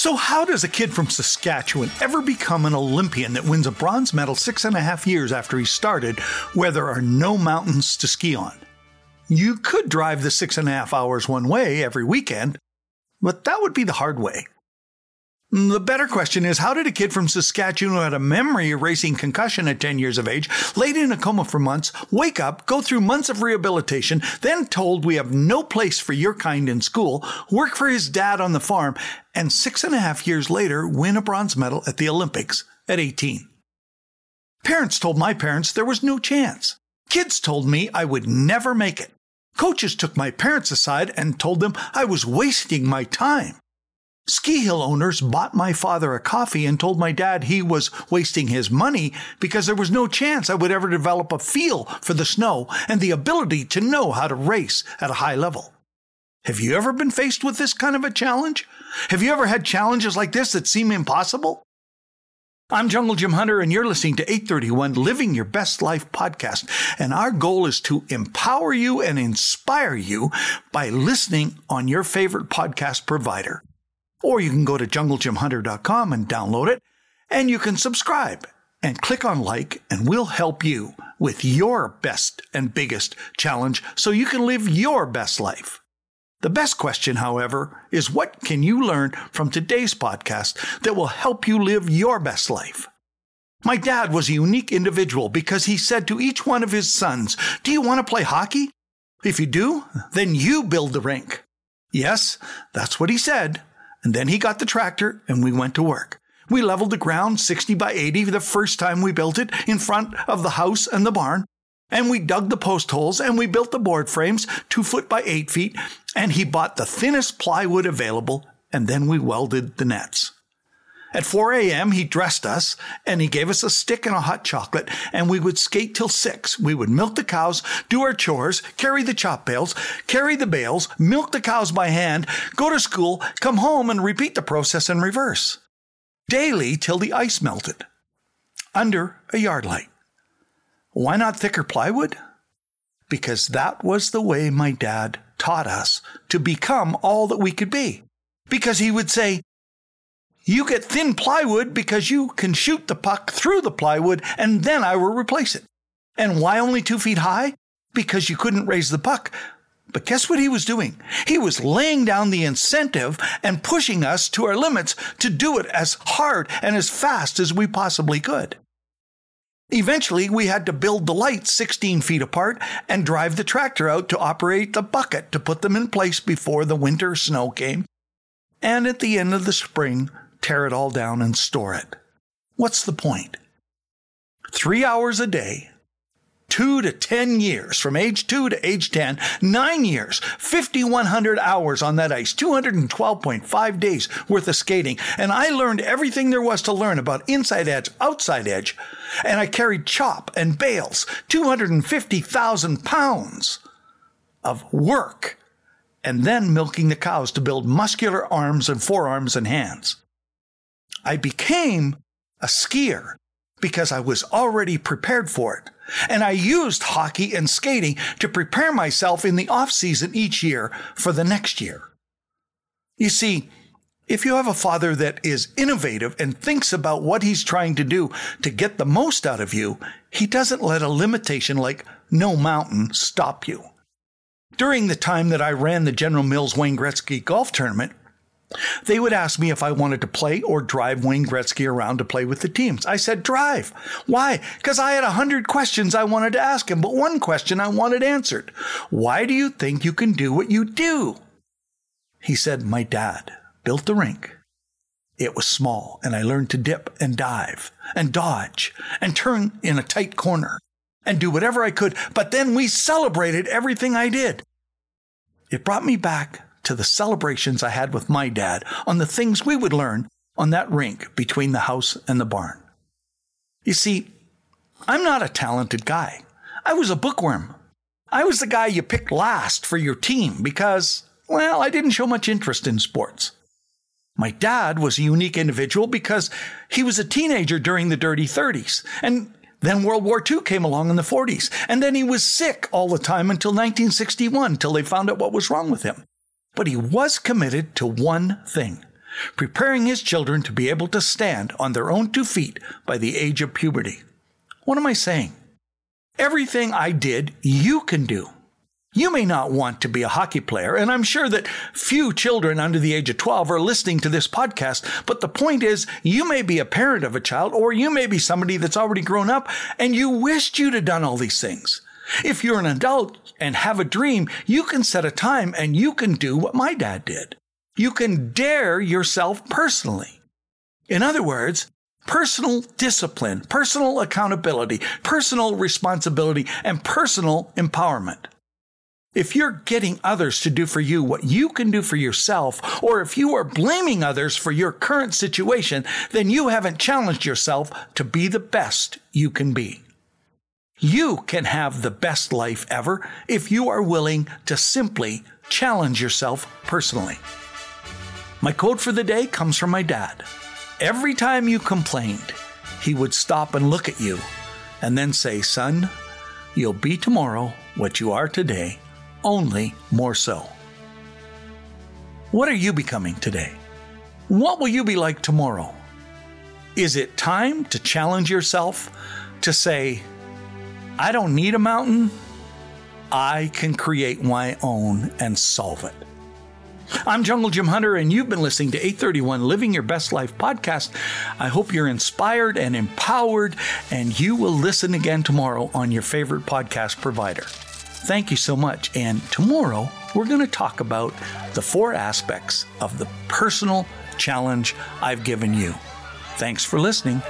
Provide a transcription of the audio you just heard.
So, how does a kid from Saskatchewan ever become an Olympian that wins a bronze medal six and a half years after he started where there are no mountains to ski on? You could drive the six and a half hours one way every weekend, but that would be the hard way. The better question is how did a kid from Saskatchewan who had a memory erasing concussion at 10 years of age, laid in a coma for months, wake up, go through months of rehabilitation, then told we have no place for your kind in school, work for his dad on the farm, and six and a half years later win a bronze medal at the Olympics at 18? Parents told my parents there was no chance. Kids told me I would never make it. Coaches took my parents aside and told them I was wasting my time. Ski hill owners bought my father a coffee and told my dad he was wasting his money because there was no chance I would ever develop a feel for the snow and the ability to know how to race at a high level. Have you ever been faced with this kind of a challenge? Have you ever had challenges like this that seem impossible? I'm Jungle Jim Hunter, and you're listening to 831 Living Your Best Life podcast. And our goal is to empower you and inspire you by listening on your favorite podcast provider. Or you can go to junglejimhunter.com and download it, and you can subscribe and click on like, and we'll help you with your best and biggest challenge so you can live your best life. The best question, however, is what can you learn from today's podcast that will help you live your best life? My dad was a unique individual because he said to each one of his sons, Do you want to play hockey? If you do, then you build the rink. Yes, that's what he said. And then he got the tractor and we went to work. We leveled the ground 60 by 80 the first time we built it in front of the house and the barn. And we dug the post holes and we built the board frames two foot by eight feet. And he bought the thinnest plywood available and then we welded the nets. At 4 a.m., he dressed us and he gave us a stick and a hot chocolate, and we would skate till 6. We would milk the cows, do our chores, carry the chop bales, carry the bales, milk the cows by hand, go to school, come home, and repeat the process in reverse. Daily till the ice melted. Under a yard light. Why not thicker plywood? Because that was the way my dad taught us to become all that we could be. Because he would say, you get thin plywood because you can shoot the puck through the plywood and then I will replace it. And why only two feet high? Because you couldn't raise the puck. But guess what he was doing? He was laying down the incentive and pushing us to our limits to do it as hard and as fast as we possibly could. Eventually, we had to build the lights 16 feet apart and drive the tractor out to operate the bucket to put them in place before the winter snow came. And at the end of the spring, tear it all down and store it. What's the point? Three hours a day, two to 10 years, from age two to age 10, nine years, 5,100 hours on that ice, 212.5 days worth of skating. And I learned everything there was to learn about inside edge, outside edge. And I carried chop and bales, 250,000 pounds of work, and then milking the cows to build muscular arms and forearms and hands. I became a skier because I was already prepared for it. And I used hockey and skating to prepare myself in the off season each year for the next year. You see, if you have a father that is innovative and thinks about what he's trying to do to get the most out of you, he doesn't let a limitation like no mountain stop you. During the time that I ran the General Mills Wayne Gretzky golf tournament, they would ask me if I wanted to play or drive Wayne Gretzky around to play with the teams. I said, drive. Why? Because I had a hundred questions I wanted to ask him, but one question I wanted answered. Why do you think you can do what you do? He said, my dad built the rink. It was small, and I learned to dip and dive and dodge and turn in a tight corner and do whatever I could. But then we celebrated everything I did. It brought me back to the celebrations I had with my dad on the things we would learn on that rink between the house and the barn. You see, I'm not a talented guy. I was a bookworm. I was the guy you picked last for your team because, well, I didn't show much interest in sports. My dad was a unique individual because he was a teenager during the dirty 30s, and then World War II came along in the 40s, and then he was sick all the time until 1961, till they found out what was wrong with him. But he was committed to one thing preparing his children to be able to stand on their own two feet by the age of puberty. What am I saying? Everything I did, you can do. You may not want to be a hockey player, and I'm sure that few children under the age of 12 are listening to this podcast, but the point is, you may be a parent of a child, or you may be somebody that's already grown up, and you wished you'd have done all these things. If you're an adult and have a dream, you can set a time and you can do what my dad did. You can dare yourself personally. In other words, personal discipline, personal accountability, personal responsibility, and personal empowerment. If you're getting others to do for you what you can do for yourself, or if you are blaming others for your current situation, then you haven't challenged yourself to be the best you can be. You can have the best life ever if you are willing to simply challenge yourself personally. My quote for the day comes from my dad. Every time you complained, he would stop and look at you and then say, Son, you'll be tomorrow what you are today only more so. What are you becoming today? What will you be like tomorrow? Is it time to challenge yourself to say, I don't need a mountain, I can create my own and solve it? I'm Jungle Jim Hunter, and you've been listening to 831 Living Your Best Life podcast. I hope you're inspired and empowered, and you will listen again tomorrow on your favorite podcast provider. Thank you so much. And tomorrow, we're going to talk about the four aspects of the personal challenge I've given you. Thanks for listening.